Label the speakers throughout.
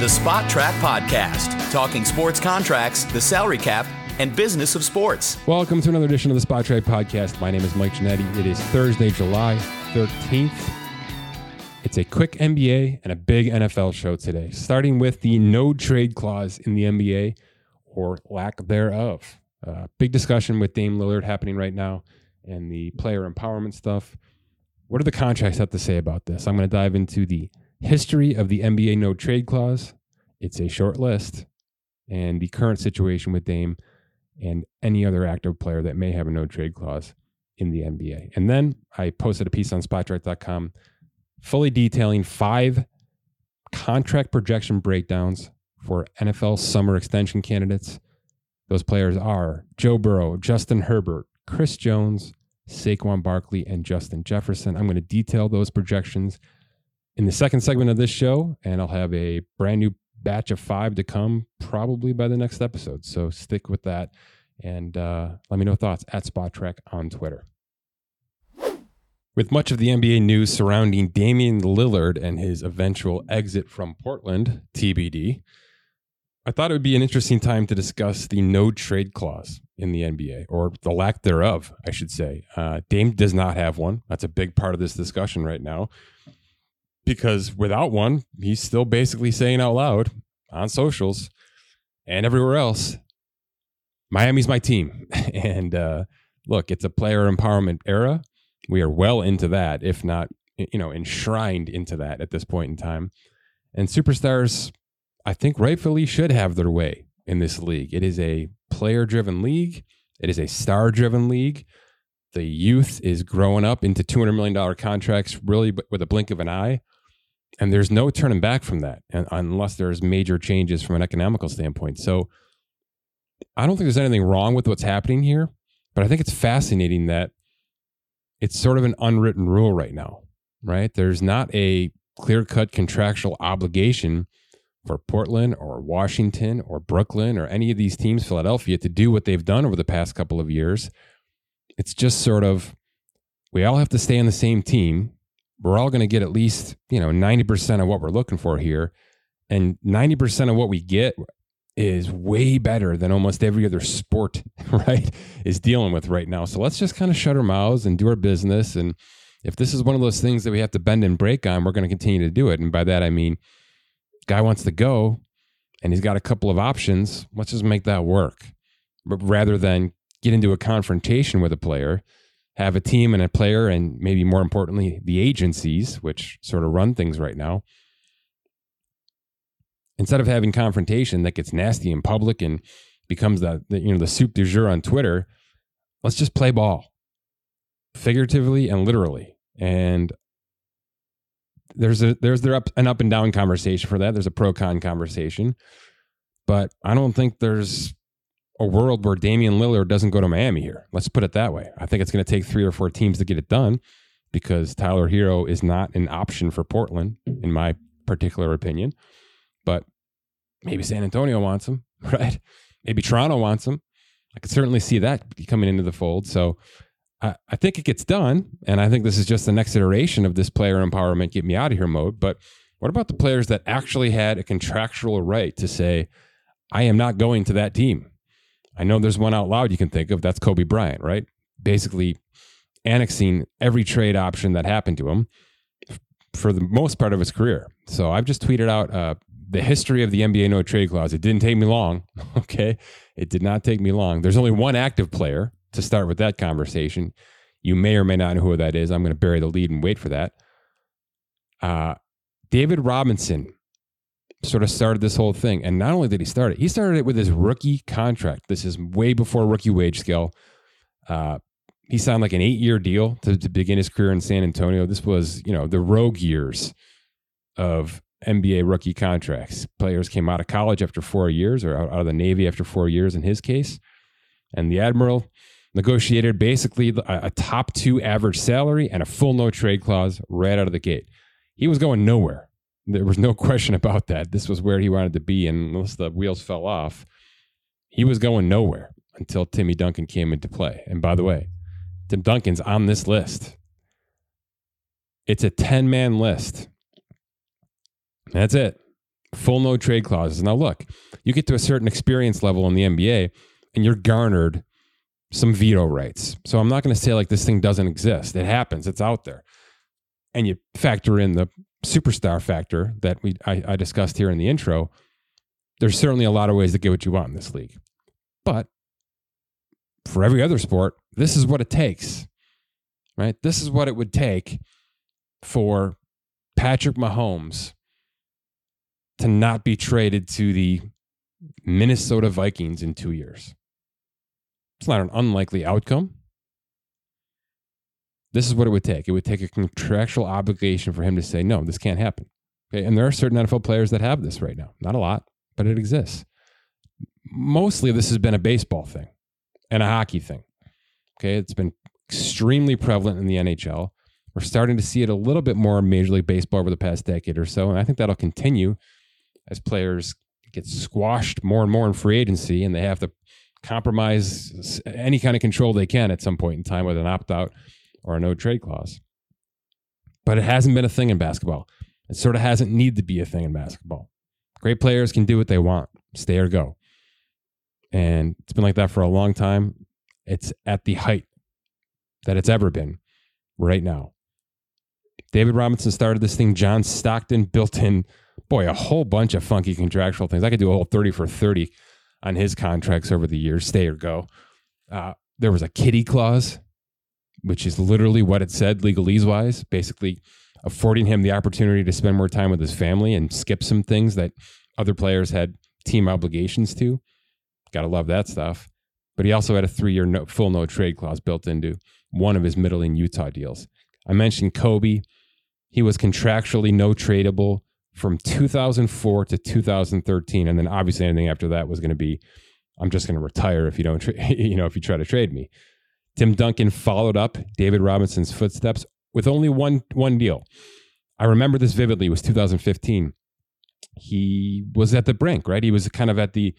Speaker 1: The Spotrac Podcast, talking sports contracts, the salary cap, and business of sports.
Speaker 2: Welcome to another edition of the Spotrac Podcast. My name is Mike Ginnitti. It is Thursday, July 13th. It's a quick NBA and a big NFL show today, starting with the no trade clause in the NBA or lack thereof. Uh, big discussion with Dame Lillard happening right now and the player empowerment stuff. What do the contracts have to say about this? I'm going to dive into the history of the NBA no trade clause. It's a short list, and the current situation with Dame and any other active player that may have a no trade clause in the NBA. And then I posted a piece on spotrac.com fully detailing five contract projection breakdowns for NFL summer extension candidates. Those players are Joe Burrow, Justin Herbert, Chris Jones, Saquon Barkley, and Justin Jefferson. I'm going to detail those projections in the second segment of this show, and I'll have a brand new batch of five to come probably by the next episode. So stick with that and uh, let me know thoughts at Spotrac on Twitter. With much of the NBA news surrounding Damian Lillard and his eventual exit from Portland, TBD, I thought it would be an interesting time to discuss the no trade clause in the NBA, or the lack thereof, I should say. Uh, Dame does not have one. That's a big part of this discussion right now. Because without one, he's still basically saying out loud on socials and everywhere else, Miami's my team. and uh, look, it's a player empowerment era. We are well into that, if not, you know, enshrined into that at this point in time. And superstars, I think, rightfully should have their way in this league. It is a player driven league, it is a star driven league. The youth is growing up into $200 million contracts really with a blink of an eye. And there's no turning back from that unless there's major changes from an economical standpoint. So I don't think there's anything wrong with what's happening here, but I think it's fascinating that it's sort of an unwritten rule right now, right? There's not a clear cut contractual obligation for Portland or Washington or Brooklyn or any of these teams, Philadelphia, to do what they've done over the past couple of years. It's just sort of we all have to stay on the same team. We're all going to get at least, you know, 90% of what we're looking for here. And 90% of what we get is way better than almost every other sport, right? Is dealing with right now. So let's just kind of shut our mouths and do our business. And if this is one of those things that we have to bend and break on, we're going to continue to do it. And by that, I mean, guy wants to go and he's got a couple of options. Let's just make that work. Rather than get into a confrontation with a player, have a team and a player, and maybe more importantly, the agencies, which sort of run things right now instead of having confrontation that gets nasty in public and becomes the, the you know the soup du jour on Twitter, let's just play ball, figuratively and literally. And there's a there's there up an up and down conversation for that. There's a pro con conversation, but I don't think there's a world where Damian Lillard doesn't go to Miami here. Let's put it that way. I think it's going to take three or four teams to get it done because Tyler Herro is not an option for Portland, in my particular opinion. But maybe San Antonio wants him, right? Maybe Toronto wants him. I could certainly see that coming into the fold. So I, I think it gets done. And I think this is just the next iteration of this player empowerment, get me out of here mode. But what about the players that actually had a contractual right to say, I am not going to that team? I know there's one out loud you can think of. That's Kobe Bryant, right? Basically annexing every trade option that happened to him for the most part of his career. So I've just tweeted out uh, the history of the NBA no trade clause. It didn't take me long. Okay. It did not take me long. There's only one active player to start with that conversation. You may or may not know who that is. I'm going to bury the lead and wait for that. Uh, David Robinson sort of started this whole thing. And not only did he start it, he started it with his rookie contract. This is way before rookie wage scale. Uh, he signed like an eight year deal to, to begin his career in San Antonio. This was, you know, the rogue years of NBA rookie contracts. Players came out of college after four years, or out of the Navy after four years in his case. And the Admiral negotiated basically a, a top two average salary and a full no trade clause right out of the gate. He was going nowhere. There was no question about that. This was where he wanted to be, and unless the wheels fell off, he was going nowhere until Timmy Duncan came into play. And by the way, Tim Duncan's on this list. It's a 10 man list that's it. full no trade clauses. Now, look, you get to a certain experience level in the NBA and you're garnered some veto rights. So I'm not going to say like this thing doesn't exist. It happens, it's out there. And you factor in the superstar factor that we I, I discussed here in the intro. There's certainly a lot of ways to get what you want in this league. But for every other sport, this is what it takes. Right? This is what it would take for Patrick Mahomes to not be traded to the Minnesota Vikings in two years. It's not an unlikely outcome. This is what it would take. It would take a contractual obligation for him to say, no, this can't happen. Okay. And there are certain NFL players that have this right now. Not a lot, but it exists. Mostly this has been a baseball thing and a hockey thing. Okay. It's been extremely prevalent in the NHL. We're starting to see it a little bit more in Major League Baseball over the past decade or so. And I think that'll continue as players get squashed more and more in free agency and they have to compromise any kind of control they can at some point in time with an opt out or a no trade clause. But it hasn't been a thing in basketball. It sort of hasn't needed to be a thing in basketball. Great players can do what they want, stay or go. And it's been like that for a long time. It's at the height that it's ever been right now. David Robinson started this thing. John Stockton built in, boy, a whole bunch of funky contractual things. I could do a whole 30 for 30 on his contracts over the years, stay or go. Uh, there was a kitty clause, which is literally what it said legalese wise, basically affording him the opportunity to spend more time with his family and skip some things that other players had team obligations to. Got to love that stuff. But he also had a three year no, full no trade clause built into one of his middle in Utah deals. I mentioned Kobe. He was contractually no tradable from 2004 to 2013, and then obviously anything after that was going to be, I'm just going to retire if you don't, tra- you know, if you try to trade me. Tim Duncan followed up David Robinson's footsteps with only one one deal. I remember this vividly. It was 2015. He was at the brink, right? He was kind of at the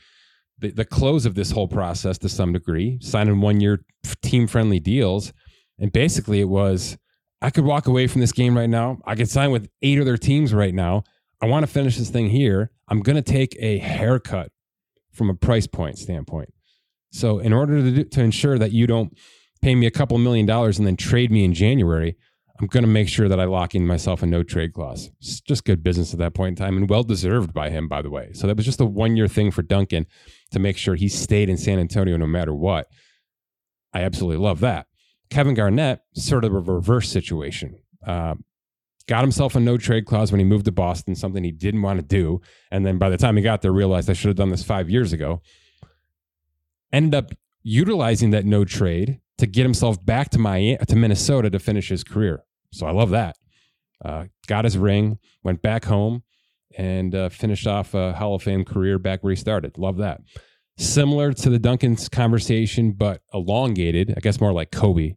Speaker 2: the, the close of this whole process to some degree, signing one year team friendly deals, and basically it was I could walk away from this game right now. I could sign with eight other teams right now. I want to finish this thing here. I'm going to take a haircut from a price point standpoint. So, in order to, do, to ensure that you don't pay me a couple million dollars and then trade me in January, I'm going to make sure that I lock in myself a no trade clause. It's just good business at that point in time and well deserved by him, by the way. So, that was just a one year thing for Duncan to make sure he stayed in San Antonio no matter what. I absolutely love that. Kevin Garnett, sort of a reverse situation. Uh, got himself a no trade clause when he moved to Boston, something he didn't want to do. And then by the time he got there, realized I should have done this five years ago. Ended up utilizing that no trade to get himself back to my to Minnesota to finish his career. So I love that. Uh, got his ring, went back home, and uh, finished off a Hall of Fame career back where he started. Love that. Similar to the Duncan's conversation, but elongated. I guess more like Kobe.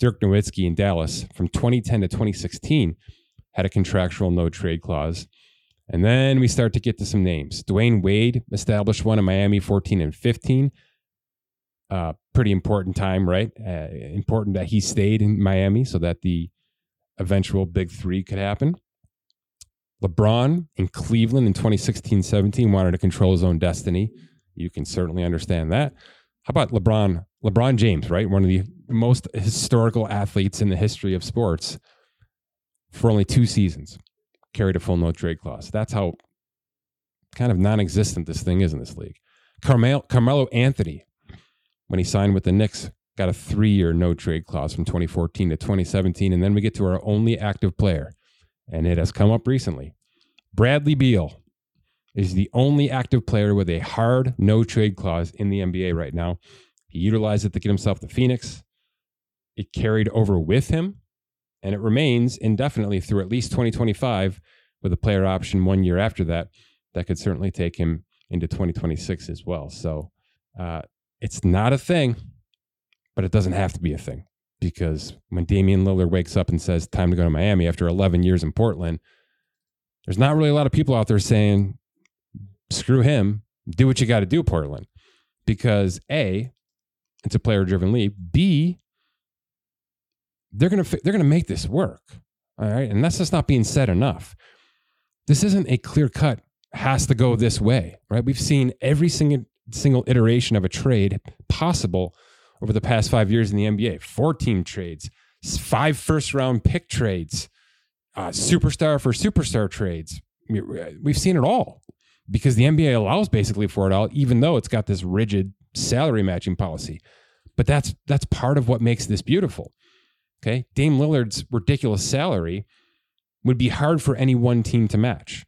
Speaker 2: Dirk Nowitzki in Dallas from 2010 to 2016 had a contractual no trade clause. And then we start to get to some names. Dwyane Wade established one in Miami 14 and 15. Uh, pretty important time, right? Uh, important that he stayed in Miami so that the eventual big three could happen. LeBron in Cleveland in 2016 17 wanted to control his own destiny. You can certainly understand that. How about LeBron? LeBron James, right? One of the most historical athletes in the history of sports for only two seasons carried a full no trade clause. That's how kind of non existent this thing is in this league. Carmelo, Carmelo Anthony, when he signed with the Knicks, got a three year no trade clause from 2014 to 2017. And then we get to our only active player, and it has come up recently. Bradley Beal is the only active player with a hard no trade clause in the NBA right now. He utilized it to get himself to Phoenix. It carried over with him, and it remains indefinitely through at least 2025 with a player option one year after that. That could certainly take him into 2026 as well. So uh, it's not a thing, but it doesn't have to be a thing because when Damian Lillard wakes up and says, time to go to Miami after 11 years in Portland, there's not really a lot of people out there saying, screw him, do what you got to do, Portland. Because A, it's a player driven league. B, they're gonna they're gonna make this work. All right, and that's just not being said enough. This isn't a clear cut has to go this way, right? We've seen every single single iteration of a trade possible over the past five years in the NBA. Four team trades, five first round pick trades, uh, superstar for superstar trades. We've seen it all because the NBA allows basically for it all, even though it's got this rigid salary matching policy. But that's that's part of what makes this beautiful. Okay, Dame Lillard's ridiculous salary would be hard for any one team to match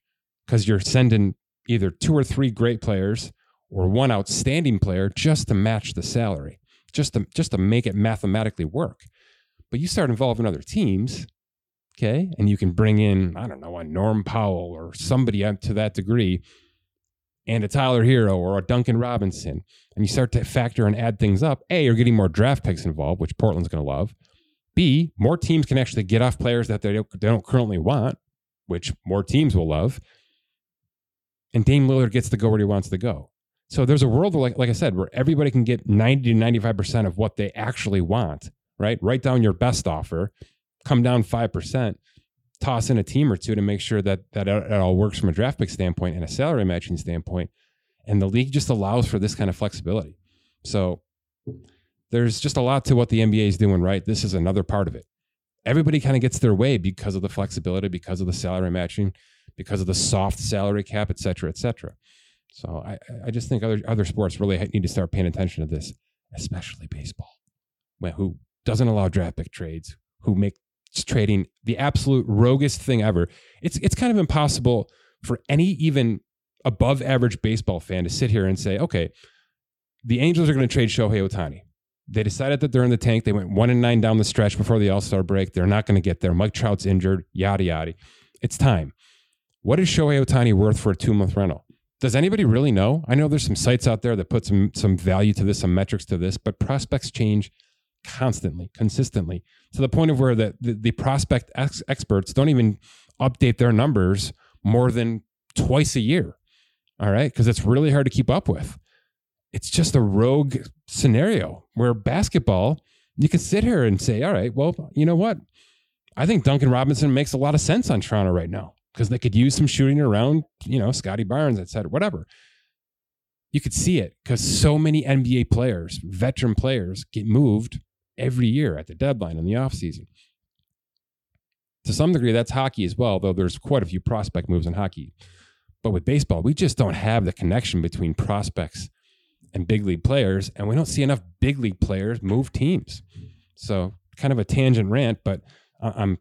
Speaker 2: because you're sending either two or three great players or one outstanding player just to match the salary, just to just to make it mathematically work. But you start involving other teams, okay, and you can bring in I don't know a Norm Powell or somebody to that degree, and a Tyler Herro or a Duncan Robinson, and you start to factor and add things up. A, you're getting more draft picks involved, which Portland's going to love. B, more teams can actually get off players that they don't, they don't currently want, which more teams will love. And Dame Lillard gets to go where he wants to go. So there's a world, where, like, like I said, where everybody can get 90 to 95% of what they actually want, right? Write down your best offer, come down 5%, toss in a team or two to make sure that, that it all works from a draft pick standpoint and a salary matching standpoint. And the league just allows for this kind of flexibility. So there's just a lot to what the NBA is doing right. This is another part of it. Everybody kind of gets their way because of the flexibility, because of the salary matching, because of the soft salary cap, et cetera, et cetera. So I, I just think other other sports really need to start paying attention to this, especially baseball, who doesn't allow draft pick trades, who make trading the absolute roguest thing ever. It's it's kind of impossible for any even above average baseball fan to sit here and say, okay, the Angels are going to trade Shohei Ohtani. They decided that they're in the tank. They went one and nine down the stretch before the All Star break. They're not going to get there. Mike Trout's injured. Yada yada. It's time. What is Shohei Ohtani worth for a two month rental? Does anybody really know? I know there's some sites out there that put some some value to this, some metrics to this, but prospects change constantly, consistently, to the point of where the the, the prospect ex- experts don't even update their numbers more than twice a year. All right, because it's really hard to keep up with it's just a rogue scenario where basketball, you can sit here and say, all right, well, you know what? I think Duncan Robinson makes a lot of sense on Toronto right now because they could use some shooting around, you know, Scottie Barnes, et cetera, whatever. You could see it because so many NBA players, veteran players, get moved every year at the deadline in the offseason. To some degree, that's hockey as well, though there's quite a few prospect moves in hockey. But with baseball, we just don't have the connection between prospects and big league players, and we don't see enough big league players move teams. So, kind of a tangent rant, but I'm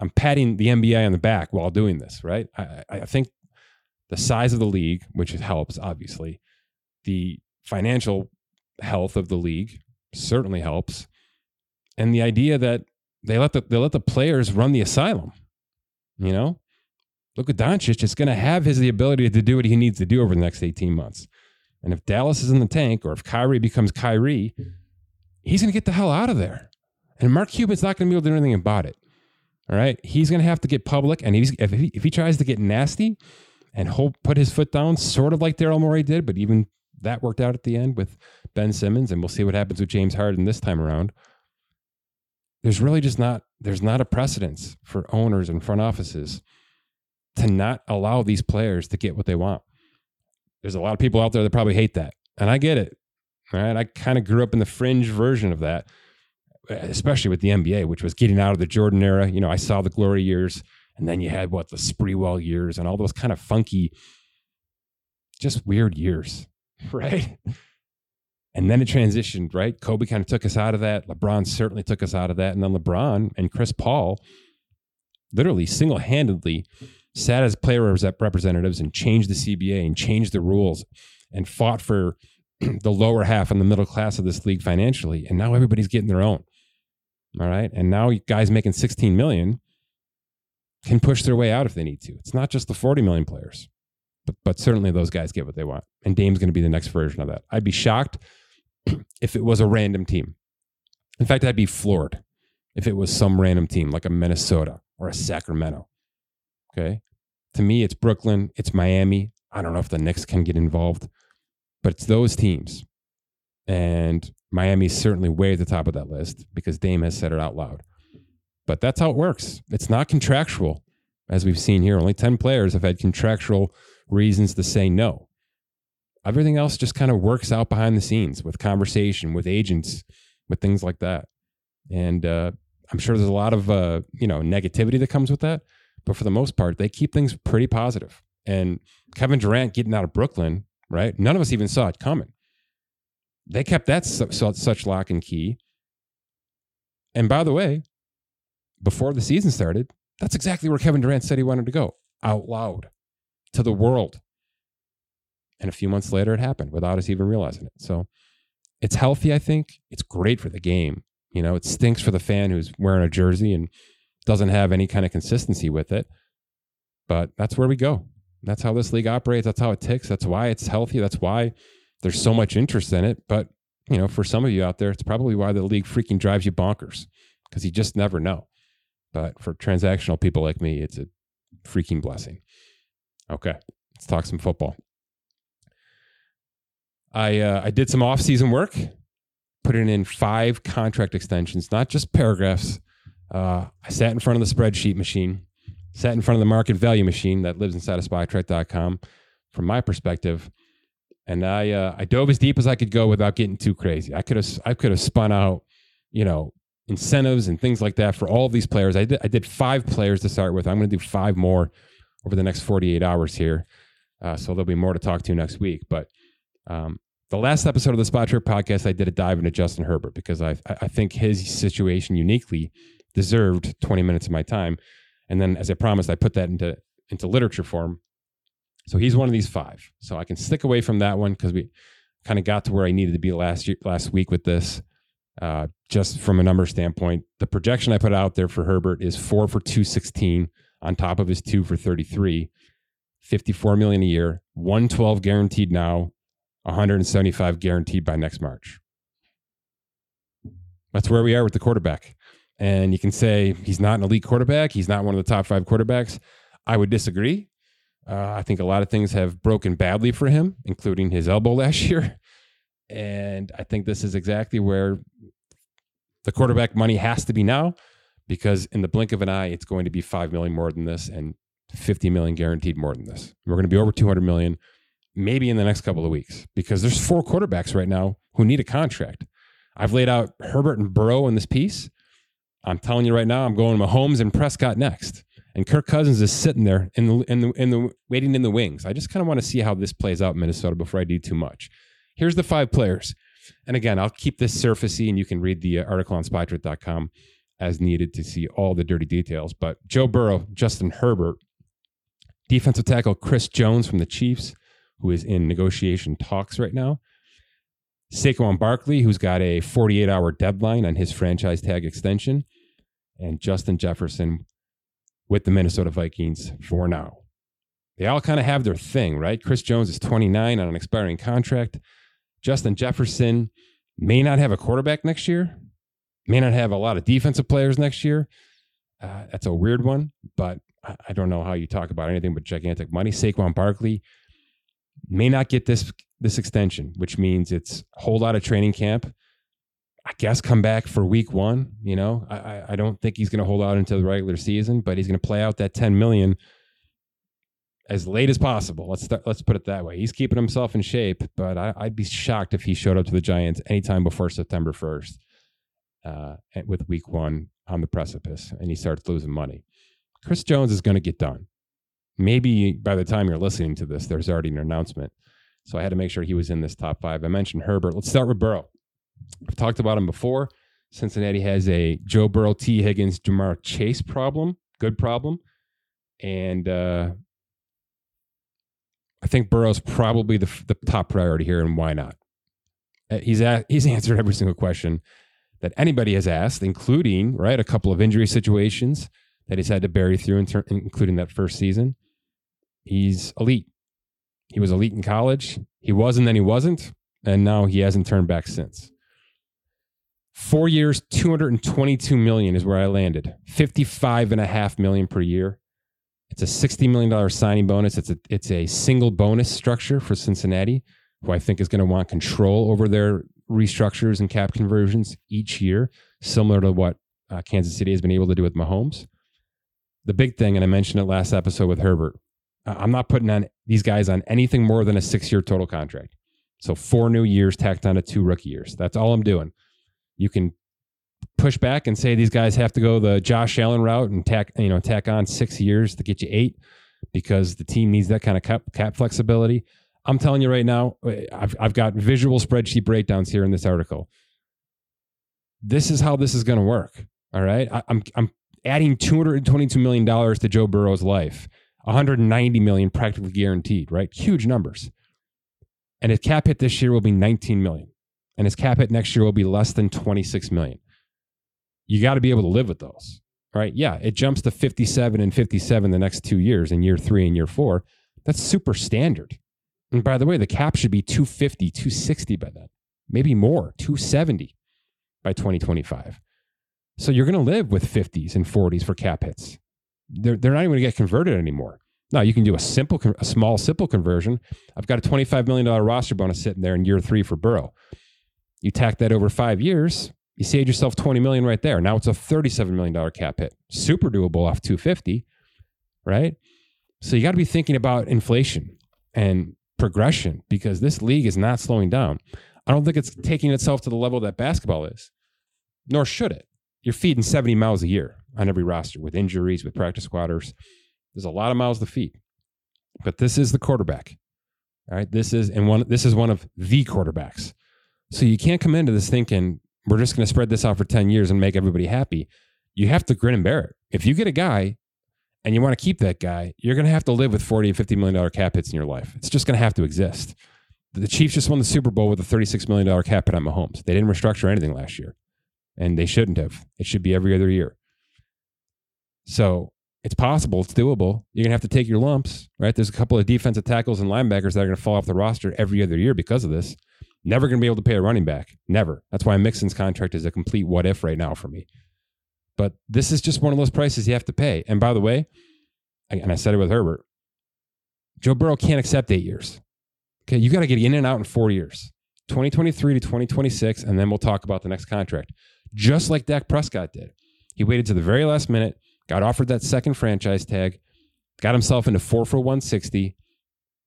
Speaker 2: I'm patting the NBA on the back while doing this. Right? I, I think the size of the league, which helps, obviously, the financial health of the league certainly helps, and the idea that they let the they let the players run the asylum. You know, look at Doncic is going to have his the ability to do what he needs to do over the next 18 months. And if Dallas is in the tank or if Kyrie becomes Kyrie, he's going to get the hell out of there. And Mark Cuban's not going to be able to do anything about it. All right. He's going to have to get public. And he's, if, he, if he tries to get nasty and hold, put his foot down, sort of like Daryl Morey did, but even that worked out at the end with Ben Simmons. And we'll see what happens with James Harden this time around. There's really just not, there's not a precedence for owners and front offices to not allow these players to get what they want there's a lot of people out there that probably hate that. And I get it. All right. I kind of grew up in the fringe version of that, Uh, especially with the NBA, which was getting out of the Jordan era. You know, I saw the glory years, and then you had what the Sprewell years and all those kind of funky, just weird years, right? And then it transitioned, right? Kobe kind of took us out of that. LeBron certainly took us out of that. And then LeBron and Chris Paul literally single handedly sat as player representatives and changed the CBA and changed the rules and fought for the lower half and the middle class of this league financially. And now everybody's getting their own. All right. And now guys making 16 million can push their way out if they need to. It's not just the 40 million players, but, but certainly those guys get what they want. And Dame's going to be the next version of that. I'd be shocked if it was a random team. In fact, I'd be floored if it was some random team like a Minnesota or a Sacramento Okay. To me, it's Brooklyn, it's Miami. I don't know if the Knicks can get involved, but it's those teams. And Miami's certainly way at the top of that list because Dame has said it out loud. But that's how it works. It's not contractual. as we've seen here. Only 10 players have had contractual reasons to say no. Everything else just kind of works out behind the scenes with conversation, with agents, with things like that. And uh, I'm sure there's a lot of uh, you know negativity that comes with that, but for the most part, they keep things pretty positive. And Kevin Durant getting out of Brooklyn, right? None of us even saw it coming. They kept that su- su- such lock and key. And by the way, before the season started, that's exactly where Kevin Durant said he wanted to go out loud to the world. And a few months later, it happened without us even realizing it. So it's healthy, I think. It's great for the game. You know, it stinks for the fan who's wearing a jersey and doesn't have any kind of consistency with it. But that's where we go. That's how this league operates. That's how it ticks. That's why it's healthy. That's why there's so much interest in it. But, you know, for some of you out there, it's probably why the league freaking drives you bonkers because you just never know. But for transactional people like me, it's a freaking blessing. Okay, let's talk some football. I uh, I did some off season work, putting in five contract extensions, not just paragraphs. Uh, I sat in front of the spreadsheet machine, sat in front of the market value machine that lives inside of Spotrac.com, from my perspective, and I uh, I dove as deep as I could go without getting too crazy. I could have I could have spun out, you know, incentives and things like that for all of these players. I did I did five players to start with. I'm going to do five more over the next 48 hours here, uh, so there'll be more to talk to next week, but. Um, the last episode of the Spotrac podcast, I did a dive into Justin Herbert because I I think his situation uniquely deserved 20 minutes of my time. And then, as I promised, I put that into into literature form. So he's one of these five. So I can stick away from that one because we kind of got to where I needed to be last year, last week with this. Uh, just from a number standpoint, the projection I put out there for Herbert is four for 216 on top of his two for 33, 54 million a year, 112 guaranteed now, 175 guaranteed by next March. That's where we are with the quarterback. And you can say he's not an elite quarterback. He's not one of the top five quarterbacks. I would disagree. Uh, I think a lot of things have broken badly for him, including his elbow last year. And I think this is exactly where the quarterback money has to be now, because in the blink of an eye, it's going to be five million more than this and 50 million guaranteed more than this. We're going to be over 200 million maybe in the next couple of weeks because there's four quarterbacks right now who need a contract. I've laid out Herbert and Burrow in this piece. I'm telling you right now, I'm going Mahomes and Prescott next. And Kirk Cousins is sitting there in the in the in the waiting in the wings. I just kind of want to see how this plays out in Minnesota before I do too much. Here's the five players. And again, I'll keep this surfacey and you can read the uh, article on spotrac.com as needed to see all the dirty details. But Joe Burrow, Justin Herbert, defensive tackle Chris Jones from the Chiefs, who is in negotiation talks right now. Saquon Barkley, who's got a 48 hour deadline on his franchise tag extension, and Justin Jefferson with the Minnesota Vikings for now. They all kind of have their thing, right? Chris Jones is 29 on an expiring contract. Justin Jefferson may not have a quarterback next year, may not have a lot of defensive players next year. Uh, that's a weird one, but I, don't know how you talk about anything but gigantic money. Saquon Barkley may not get this this extension, which means it's whole lot of training camp. I guess come back for week one. You know, I I don't think he's going to hold out until the regular season, but he's going to play out that ten million as late as possible. Let's start, let's put it that way. He's keeping himself in shape, but I, would be shocked if he showed up to the Giants anytime before September first, uh, with week one on the precipice, and he starts losing money. Chris Jones is going to get done maybe by the time you're listening to this, there's already an announcement. So I had to make sure he was in this top five. I mentioned Herbert. Let's start with Burrow. I've talked about him before. Cincinnati has a Joe Burrow, Tee Higgins, Ja'Marr Chase problem, good problem. And uh, I think Burrow's probably the, the top priority here, and why not? Uh, he's, he's answered every single question that anybody has asked, including, right, a couple of injury situations that he's had to bury through, ter- including that first season he's elite. He was elite in college. He was and then he wasn't. And now he hasn't turned back since. Four years, 222 million is where I landed. 55 and a half million per year. It's a $60 million signing bonus. It's a, it's a single bonus structure for Cincinnati, who I think is going to want control over their restructures and cap conversions each year, similar to what uh, Kansas City has been able to do with Mahomes. the big thing, and I mentioned it last episode with Herbert. I'm not putting on these guys on anything more than a six year total contract. So four new years tacked on to two rookie years. That's all I'm doing. You can push back and say these guys have to go the Josh Allen route and tack, you know, tack on six years to get you eight because the team needs that kind of cap, cap flexibility. I'm telling you right now, I've, I've got visual spreadsheet breakdowns here in this article. This is how this is going to work. All right. I, I'm, I'm adding $222 million to Joe Burrow's life, 190 million practically guaranteed, right? Huge numbers. And his cap hit this year will be 19 million. And his cap hit next year will be less than 26 million. You got to be able to live with those, right? Yeah, it jumps to 57 and 57 the next two years in year three and year four. That's super standard. And by the way, the cap should be 250, 260 by then, maybe more, 270 by 2025. So you're going to live with 50s and 40s for cap hits. They're, they're not even going to get converted anymore. Now you can do a simple, a small, simple conversion. I've got a $25 million roster bonus sitting there in year three for Burrow. You tack that over five years, you saved yourself 20 million right there. Now it's a $37 million cap hit. Super doable off 250, right? So you got to be thinking about inflation and progression because this league is not slowing down. I don't think it's taking itself to the level that basketball is, nor should it. You're feeding 70 miles a year on every roster with injuries, with practice squatters. There's a lot of miles to feed. But this is the quarterback. All right. This is and one this is one of the quarterbacks. So you can't come into this thinking we're just going to spread this out for 10 years and make everybody happy. You have to grin and bear it. If you get a guy and you want to keep that guy, you're going to have to live with 40 and 50 million dollar cap hits in your life. It's just going to have to exist. The Chiefs just won the Super Bowl with a 36 million dollar cap hit on Mahomes. They didn't restructure anything last year. And they shouldn't have. It should be every other year. So it's possible. It's doable. You're going to have to take your lumps, right? There's a couple of defensive tackles and linebackers that are going to fall off the roster every other year because of this. Never going to be able to pay a running back. Never. That's why Mixon's contract is a complete what if right now for me. But this is just one of those prices you have to pay. And by the way, and I said it with Herbert, Joe Burrow can't accept eight years. Okay, you got to get in and out in four years 2023 to 2026, and then we'll talk about the next contract. Just like Dak Prescott did. He waited to the very last minute got offered that second franchise tag, got himself into four for 160.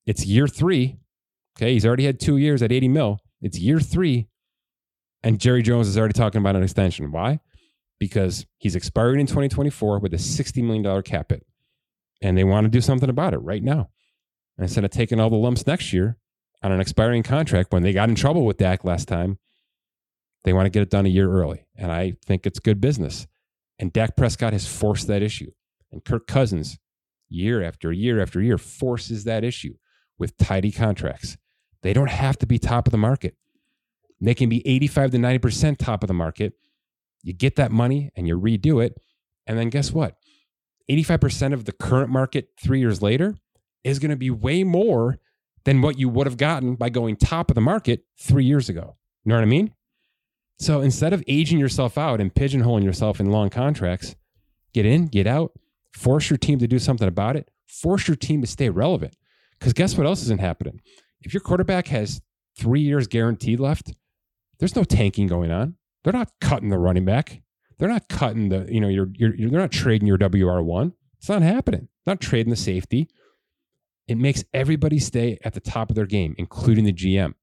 Speaker 2: It's year three. Okay. He's already had two years at 80 mil. It's year three. And Jerry Jones is already talking about an extension. Why? Because he's expiring in 2024 with a $60 million cap hit. And they want to do something about it right now. And instead of taking all the lumps next year on an expiring contract when they got in trouble with Dak last time, they want to get it done a year early. And I think it's good business. And Dak Prescott has forced that issue. And Kirk Cousins, year after year after year, forces that issue with tidy contracts. They don't have to be top of the market. They can be 85 to 90% top of the market. You get that money and you redo it. And then guess what? 85% of the current market three years later is going to be way more than what you would have gotten by going top of the market three years ago. You know what I mean? So instead of aging yourself out and pigeonholing yourself in long contracts, get in, get out, force your team to do something about it, force your team to stay relevant. Because guess what else isn't happening? If your quarterback has three years guaranteed left, there's no tanking going on. They're not cutting the running back. They're not cutting the, you know, you're, you're, you're they're not trading your WR1. It's not happening. Not trading the safety. It makes everybody stay at the top of their game, including the GM.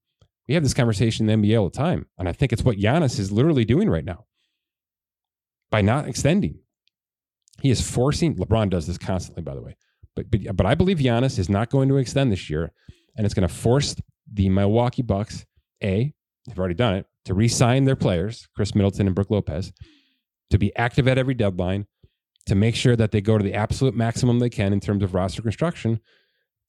Speaker 2: We have this conversation in the NBA all the time. And I think it's what Giannis is literally doing right now by not extending. He is forcing, LeBron does this constantly, by the way. But, but, but I believe Giannis is not going to extend this year. And it's going to force the Milwaukee Bucks, A, they've already done it, to re sign their players, Khris Middleton and Brook Lopez, to be active at every deadline, to make sure that they go to the absolute maximum they can in terms of roster construction,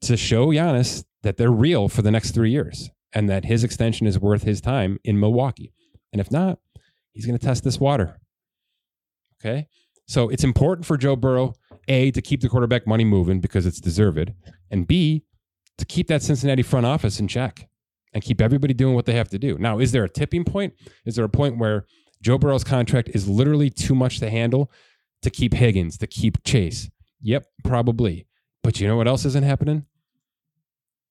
Speaker 2: to show Giannis that they're real for the next three years and that his extension is worth his time in Milwaukee. And if not, he's going to test this water. Okay. So it's important for Joe Burrow, A, to keep the quarterback money moving because it's deserved, and B, to keep that Cincinnati front office in check and keep everybody doing what they have to do. Now, is there a tipping point? Is there a point where Joe Burrow's contract is literally too much to handle to keep Higgins, to keep Chase? Yep, probably. But you know what else isn't happening?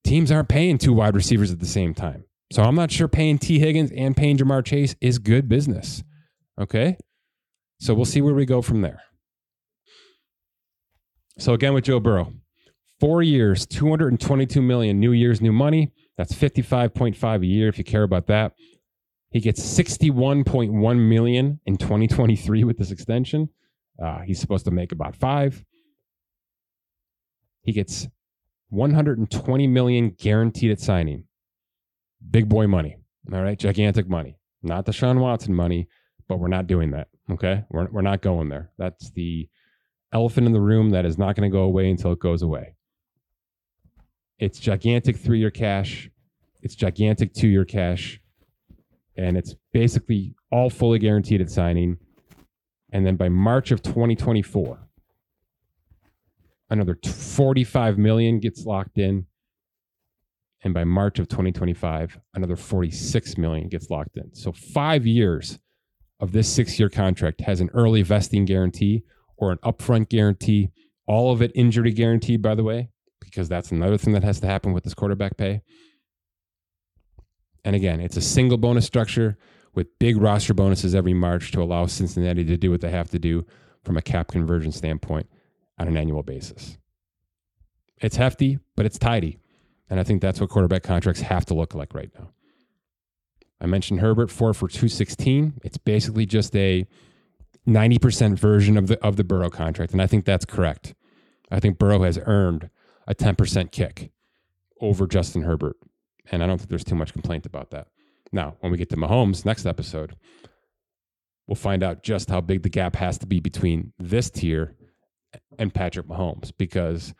Speaker 2: teams aren't paying two wide receivers at the same time. So I'm not sure paying Tee Higgins and paying Ja'Marr Chase is good business. Okay. So we'll see where we go from there. So again with Joe Burrow, four years, 222 million, new year's new money. That's 55.5 a year if you care about that. He gets 61.1 million in 2023 with this extension. Uh, he's supposed to make about five. He gets 120 million guaranteed at signing. Big boy money. All right, gigantic money. Not the Sean Watson money, but we're not doing that. Okay, we're we're not going there. That's the elephant in the room that is not going to go away until it goes away. It's gigantic three year cash. It's gigantic two year cash. And it's basically all fully guaranteed at signing. And then by March of 2024, another 45 million gets locked in. And by March of 2025, another 46 million gets locked in. So five years of this six year contract has an early vesting guarantee or an upfront guarantee, all of it injury guarantee, by the way, because that's another thing that has to happen with this quarterback pay. And again, it's a single bonus structure with big roster bonuses every March to allow Cincinnati to do what they have to do from a cap conversion standpoint on an annual basis. It's hefty, but it's tidy. And I think that's what quarterback contracts have to look like right now. I mentioned Herbert, four for 216. It's basically just a 90% version of the of the Burrow contract. And I think that's correct. I think Burrow has earned a 10% kick over Justin Herbert. And I don't think there's too much complaint about that. Now, when we get to Mahomes next episode, we'll find out just how big the gap has to be between this tier and Patrick Mahomes because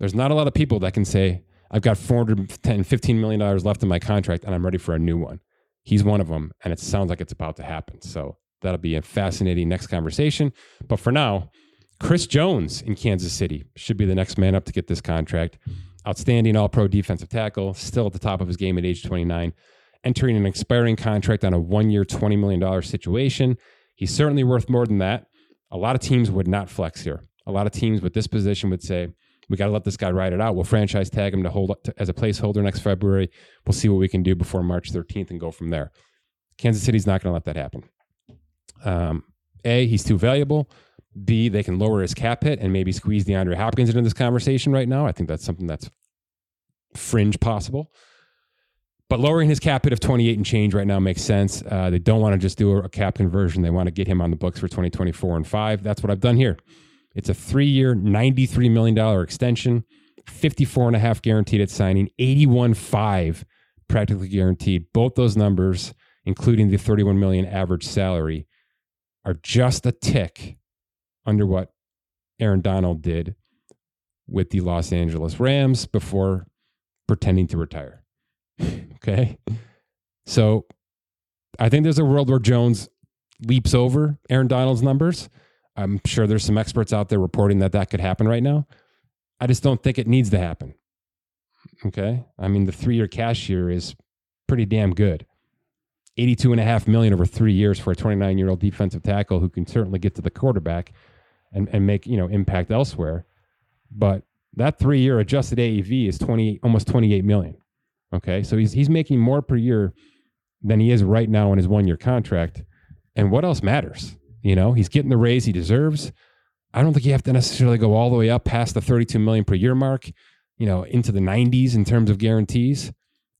Speaker 2: there's not a lot of people that can say, I've got 410, 15 million dollars left in my contract and I'm ready for a new one. He's one of them, and it sounds like it's about to happen. So that'll be a fascinating next conversation. But for now, Chris Jones in Kansas City should be the next man up to get this contract. Outstanding all pro defensive tackle, still at the top of his game at age 29, entering an expiring contract on a one year, $20 million situation. He's certainly worth more than that. A lot of teams would not flex here. A lot of teams with this position would say, we got to let this guy ride it out. We'll franchise tag him to hold to, as a placeholder next February. We'll see what we can do before March 13th and go from there. Kansas City's not going to let that happen. Um, a, he's too valuable. B, they can lower his cap hit and maybe squeeze DeAndre Hopkins into this conversation right now. I think that's something that's fringe possible. But lowering his cap hit of 28 and change right now makes sense. Uh, they don't want to just do a cap conversion. They want to get him on the books for 2024 and five. That's what I've done here. It's a three year, $93 million extension, 54 and a half guaranteed at signing, 81.5 practically guaranteed. Both those numbers, including the 31 million average salary, are just a tick under what Aaron Donald did with the Los Angeles Rams before pretending to retire. okay. So I think there's a world where Jones leaps over Aaron Donald's numbers. I'm sure there's some experts out there reporting that that could happen right now. I just don't think it needs to happen. Okay. I mean, the three year cash year is pretty damn good. 82 and a half million over three years for a 29 year old defensive tackle who can certainly get to the quarterback and, and make, you know, impact elsewhere. But that three year adjusted AAV is 20, almost 28 million. Okay. So he's, he's making more per year than he is right now in his one year contract. And what else matters? You know, he's getting the raise he deserves. I don't think you have to necessarily go all the way up past the 32 million per year mark, you know, into the 90s in terms of guarantees.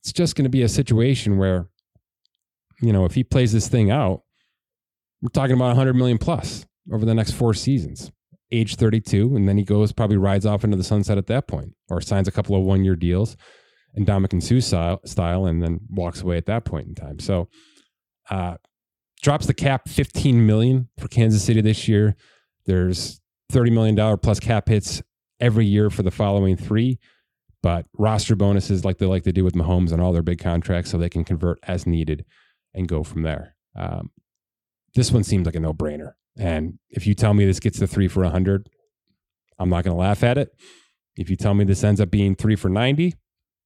Speaker 2: It's just going to be a situation where, you know, if he plays this thing out, we're talking about 100 million plus over the next four seasons, age 32. And then he goes, probably rides off into the sunset at that point or signs a couple of one year deals and Ndamukong Suh style, style and then walks away at that point in time. So, uh, drops the cap 15 million for Kansas City this year. There's 30 million dollar plus cap hits every year for the following three, but roster bonuses like they like to do with Mahomes and all their big contracts, so they can convert as needed and go from there. Um, this one seems like a no brainer. And if you tell me this gets the three for 100, I'm not going to laugh at it. If you tell me this ends up being three for 90,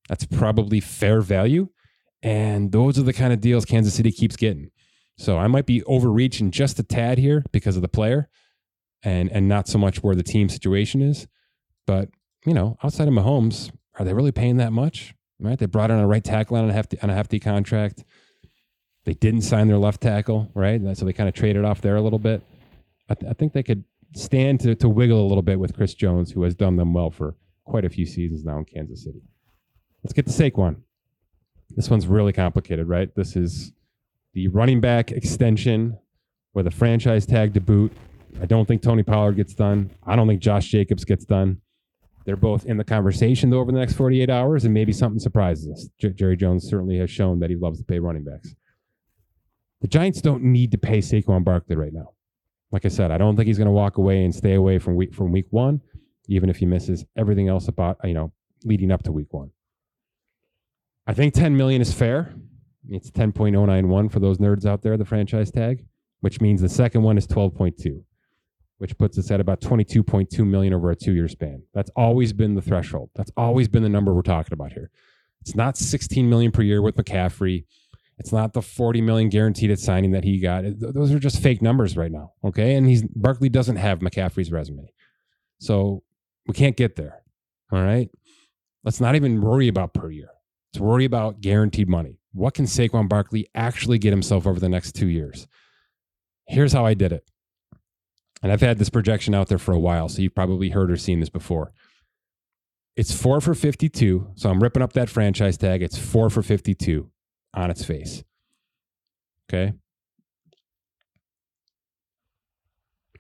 Speaker 2: that's probably fair value. And those are the kind of deals Kansas City keeps getting. So I might be overreaching just a tad here because of the player and and not so much where the team situation is. But, you know, outside of Mahomes, are they really paying that much? Right? They brought in a right tackle on a hefty on a hefty contract. They didn't sign their left tackle, right? So they kind of traded off there a little bit. I, th- I think they could stand to, to wiggle a little bit with Chris Jones, who has done them well for quite a few seasons now in Kansas City. Let's get to Saquon. This one's really complicated, right? This is the running back extension with a franchise tag to boot. I don't think Tony Pollard gets done. I don't think Josh Jacobs gets done. They're both in the conversation though over the next 48 hours, and maybe something surprises us. J- Jerry Jones certainly has shown that he loves to pay running backs. The Giants don't need to pay Saquon Barkley right now. Like I said, I don't think he's going to walk away and stay away from week from week one, even if he misses everything else about you know leading up to week one. I think 10 million is fair. It's 10.091 for those nerds out there, the franchise tag, which means the second one is 12.2 which puts us at about 22.2 million over a two year span. That's always been the threshold. That's always been the number we're talking about here. It's not 16 million per year with McCaffrey. It's not the 40 million guaranteed at signing that he got. Those are just fake numbers right now. Okay. And he's Barkley doesn't have McCaffrey's resume. So we can't get there. All right. Let's not even worry about per year. Let's worry about guaranteed money. What can Saquon Barkley actually get himself over the next two years? Here's how I did it. And I've had this projection out there for a while, so you've probably heard or seen this before. It's four for 52. So I'm ripping up that franchise tag. It's four for 52 on its face. Okay.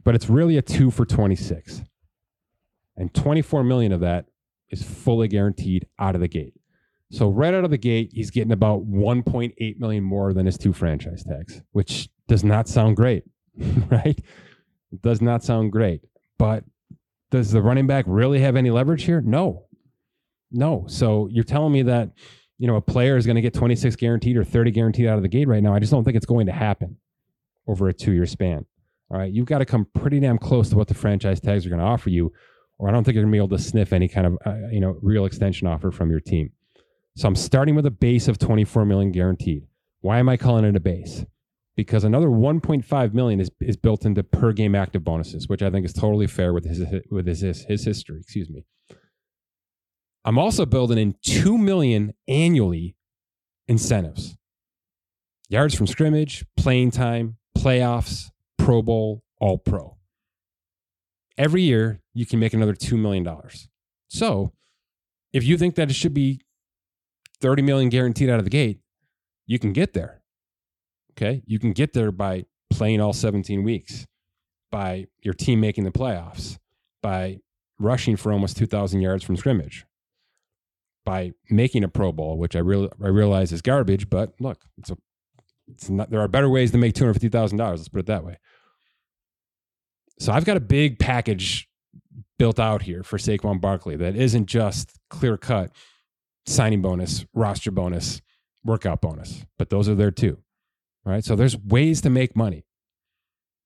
Speaker 2: But it's really a two for 26. And 24 million of that is fully guaranteed out of the gate. So right out of the gate, he's getting about 1.8 million more than his two franchise tags, which does not sound great, right? does not sound great. But does the running back really have any leverage here? No. No. So you're telling me that, you know, a player is going to get 26 guaranteed or 30 guaranteed out of the gate right now. I just don't think it's going to happen over a two year span. All right. You've got to come pretty damn close to what the franchise tags are going to offer you, or I don't think you're going to be able to sniff any kind of, uh, you know, real extension offer from your team. So I'm starting with a base of 24 million guaranteed. Why am I calling it a base? because another 1.5 million is, is built into per game active bonuses, which I think is totally fair with his with his his, his history. Excuse me. I'm also building in 2 million annually incentives. Yards from scrimmage, playing time, playoffs, Pro Bowl, All Pro. Every year you can make another $2 million. So if you think that it should be 30 million guaranteed out of the gate, you can get there. Okay. You can get there by playing all 17 weeks, by your team making the playoffs, by rushing for almost 2,000 yards from scrimmage, by making a Pro Bowl, which I, real, I realize is garbage, but look, it's a, it's not, there are better ways to make $250,000. Let's put it that way. So I've got a big package built out here for Saquon Barkley that isn't just clear cut signing bonus, roster bonus, workout bonus, but those are there too right? So there's ways to make money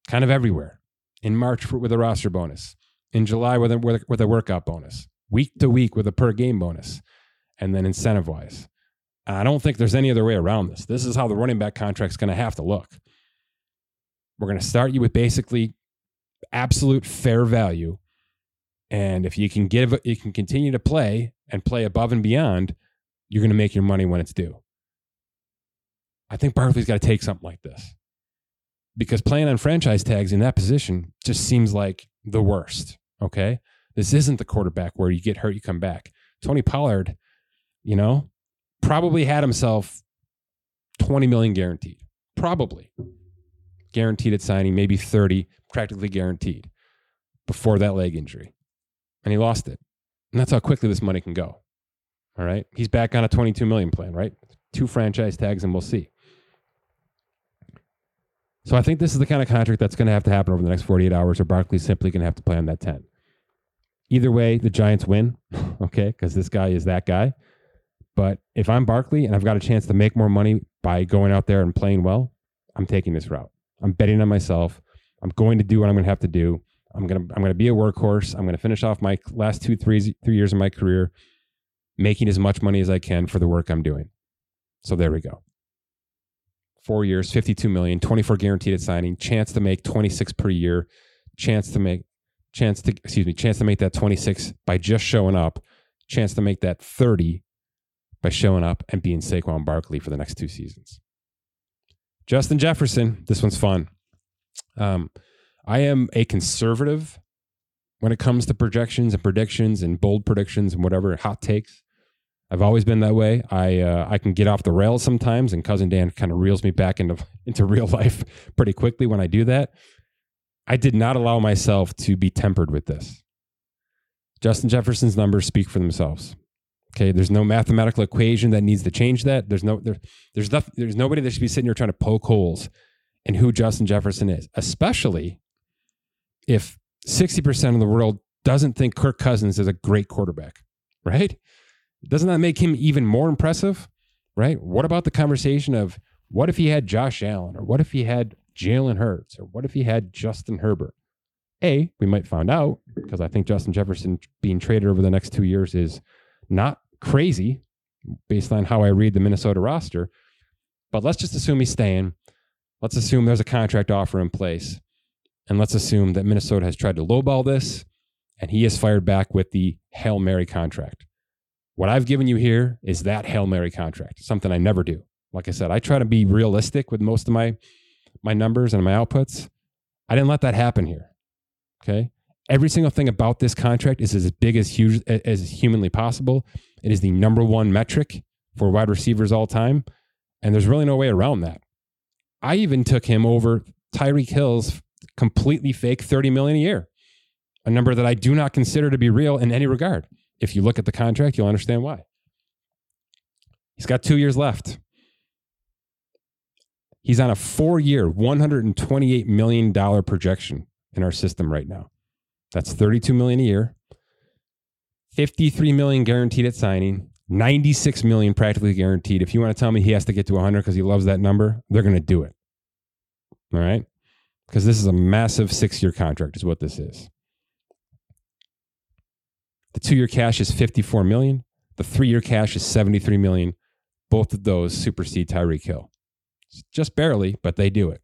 Speaker 2: kind of everywhere. In March with a roster bonus, in July with a, with a workout bonus, week to week with a per game bonus, and then incentive wise. I don't think there's any other way around this. This is how the running back contract is going to have to look. We're going to start you with basically absolute fair value. And if you can give, you can continue to play and play above and beyond, you're going to make your money when it's due. I think Barkley's got to take something like this because playing on franchise tags in that position just seems like the worst. Okay. This isn't the quarterback where you get hurt, you come back. Tony Pollard, you know, probably had himself 20 million guaranteed. Probably guaranteed at signing, maybe 30, practically guaranteed before that leg injury. And he lost it. And that's how quickly this money can go. All right. He's back on a 22 million plan, right? Two franchise tags, and we'll see. So I think this is the kind of contract that's going to have to happen over the next 48 hours, or Barkley's simply going to have to play on that 10. Either way, the Giants win, okay, because this guy is that guy. But if I'm Barkley and I've got a chance to make more money by going out there and playing well, I'm taking this route. I'm betting on myself. I'm going to do what I'm going to have to do. I'm going to I'm going to be a workhorse. I'm going to finish off my last two three three years of my career making as much money as I can for the work I'm doing. So there we go four years, 52 million, 24 guaranteed at signing, chance to make 26 per year, chance to make, chance to, excuse me, chance to make that 26 by just showing up, chance to make that 30 by showing up and being Saquon Barkley for the next two seasons. Justin Jefferson, this one's fun. Um, I am a conservative when it comes to projections and predictions and bold predictions and whatever hot takes. I've always been that way. I uh, I can get off the rails sometimes, and cousin Dan kind of reels me back into into real life pretty quickly when I do that. I did not allow myself to be tempered with this. Justin Jefferson's numbers speak for themselves. Okay, there's no mathematical equation that needs to change that. There's no there, there's there's nobody that should be sitting here trying to poke holes in who Justin Jefferson is, especially if 60% of the world doesn't think Kirk Cousins is a great quarterback, right? Doesn't that make him even more impressive, right? What about the conversation of what if he had Josh Allen or what if he had Jalen Hurts or what if he had Justin Herbert? A, we might find out because I think Justin Jefferson being traded over the next two years is not crazy based on how I read the Minnesota roster. But let's just assume he's staying. Let's assume there's a contract offer in place. And let's assume that Minnesota has tried to lowball this and he has fired back with the Hail Mary contract. What I've given you here is that Hail Mary contract, something I never do. Like I said, I try to be realistic with most of my my numbers and my outputs. I didn't let that happen here. Okay? Every single thing about this contract is as big as huge as humanly possible. It is the number one metric for wide receivers all time, and there's really no way around that. I even took him over Tyreek Hill's completely fake 30 million a year, a number that I do not consider to be real in any regard. If you look at the contract, you'll understand why. He's got two years left. He's on a four year, $128 million projection in our system right now. That's 32 million a year. 53 million guaranteed at signing, 96 million practically guaranteed. If you want to tell me he has to get to 100 because he loves that number, they're going to do it. All right? Because this is a massive six year contract, is what this is. The two year cash is 54 million. The three year cash is 73 million. Both of those supersede Tyreek Hill. Just barely, but they do it.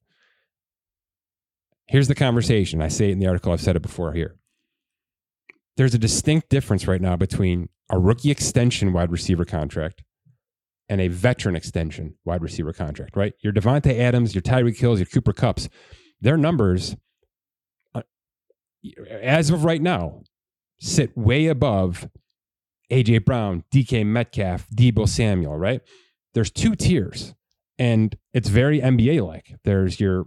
Speaker 2: Here's the conversation. I say it in the article, I've said it before here. There's a distinct difference right now between a rookie extension wide receiver contract and a veteran extension wide receiver contract, right? Your Davante Adams, your Tyreek Hills, your Cooper Kupps, their numbers, uh, as of right now, sit way above AJ Brown, DK Metcalf, Deebo Samuel, right? There's two tiers, and it's very NBA like. There's your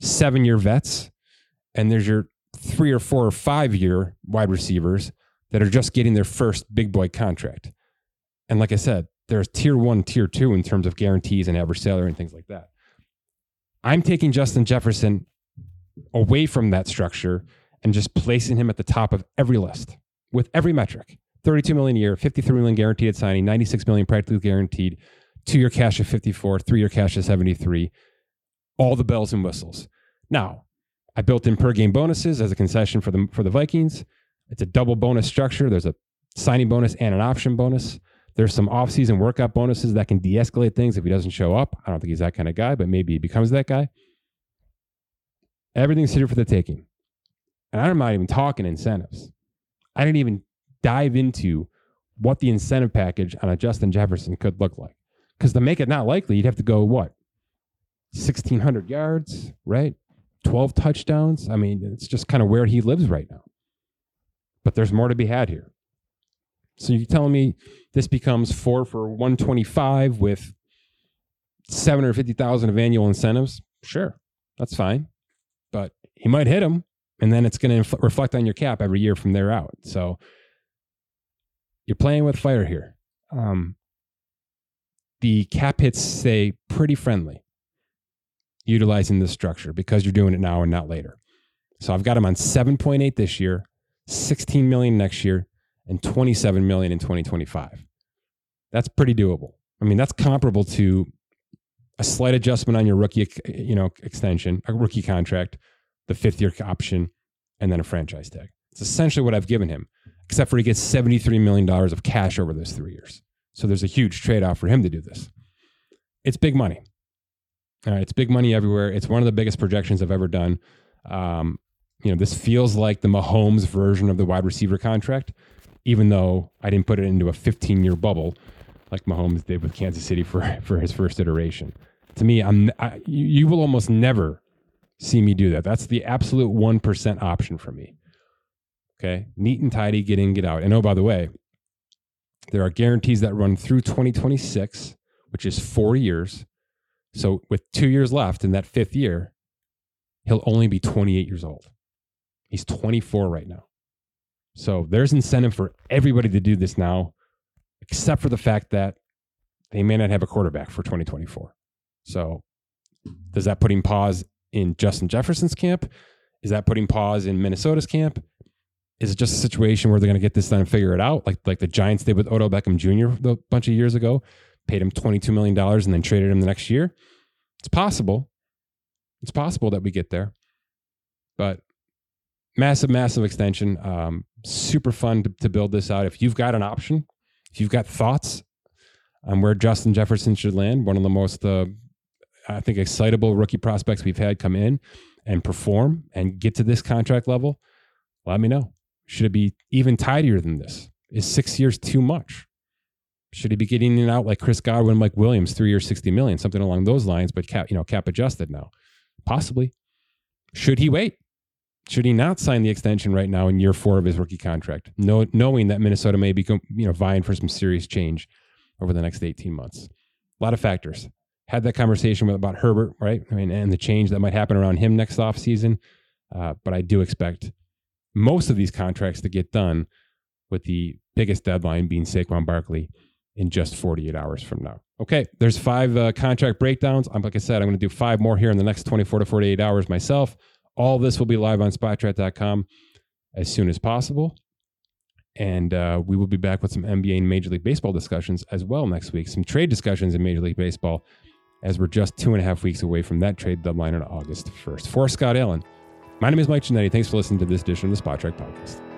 Speaker 2: seven year vets, and there's your three or four or five year wide receivers that are just getting their first big boy contract. And like I said, there's tier one, tier two in terms of guarantees and average salary and things like that. I'm taking Justin Jefferson away from that structure and just placing him at the top of every list with every metric 32 million a year 53 million guaranteed at signing 96 million practically guaranteed two year cash of 54 three year cash of 73 all the bells and whistles. Now i built in per game bonuses as a concession for the for the vikings. It's a double bonus structure. There's a signing bonus and an option bonus. There's some off-season workout bonuses that can de-escalate things if he doesn't show up. I don't think he's that kind of guy but maybe he becomes that guy. Everything's here for the taking. And i'm not even talking incentives. I didn't even dive into what the incentive package on a Justin Jefferson could look like. Because to make it not likely, you'd have to go what? 1,600 yards, right? 12 touchdowns. I mean, it's just kind of where he lives right now. But there's more to be had here. So you're telling me this becomes four for 125 with 750,000 of annual incentives? Sure, that's fine. But he might hit them and then it's going to reflect on your cap every year from there out. So you're playing with fire here. Um, the cap hits stay pretty friendly utilizing this structure because you're doing it now and not later. So I've got him on 7.8 this year, 16 million next year, and 27 million in 2025. That's pretty doable. I mean, that's comparable to a slight adjustment on your rookie, you know, extension, a rookie contract, the fifth year option, and then a franchise tag. It's essentially what I've given him, except for he gets $73 million of cash over those three years. So there's a huge trade off for him to do this. It's big money. All right, it's big money everywhere. It's one of the biggest projections I've ever done. Um, you know, this feels like the Mahomes version of the wide receiver contract, even though I didn't put it into a 15 year bubble like Mahomes did with Kansas City for, for his first iteration. To me, I'm I, you will almost never see me do that. That's the absolute 1% option for me. Okay. Neat and tidy, get in, get out. And oh, by the way, there are guarantees that run through 2026, which is four years. So with two years left in that fifth year, he'll only be 28 years old. He's 24 right now. So there's incentive for everybody to do this now, except for the fact that they may not have a quarterback for 2024. So does that put him pause in Justin Jefferson's camp? Is that putting pause in Minnesota's camp? Is it just a situation where they're going to get this done and figure it out, like like the Giants did with Odell Beckham Jr. a bunch of years ago, paid him twenty two million dollars and then traded him the next year? It's possible. It's possible that we get there, but massive, massive extension. Um, super fun to, to build this out. If you've got an option, if you've got thoughts on where Justin Jefferson should land, one of the most uh, I think excitable rookie prospects we've had come in and perform and get to this contract level, let me know. Should it be even tidier than this? Is six years too much? Should he be getting in out like Chris Godwin, Mike Williams, three or sixty million, something along those lines, but cap, you know, cap adjusted now? Possibly. Should he wait? Should he not sign the extension right now in year four of his rookie contract, know, knowing that Minnesota may be you know vying for some serious change over the next eighteen months? A lot of factors had that conversation with, about Herbert, right? I mean, and the change that might happen around him next offseason. Uh, but I do expect most of these contracts to get done with the biggest deadline being Saquon Barkley in just 48 hours from now. Okay, there's five uh, contract breakdowns. I'm like I said, I'm going to do five more here in the next 24 to 48 hours myself. All this will be live on spotrac.com as soon as possible. And uh, we will be back with some NBA and Major League Baseball discussions as well next week. Some trade discussions in Major League Baseball as we're just two and a half weeks away from that trade deadline on August 1st. For Scott Allen, my name is Mike Ginnitti. Thanks for listening to this edition of the Spotrac Podcast.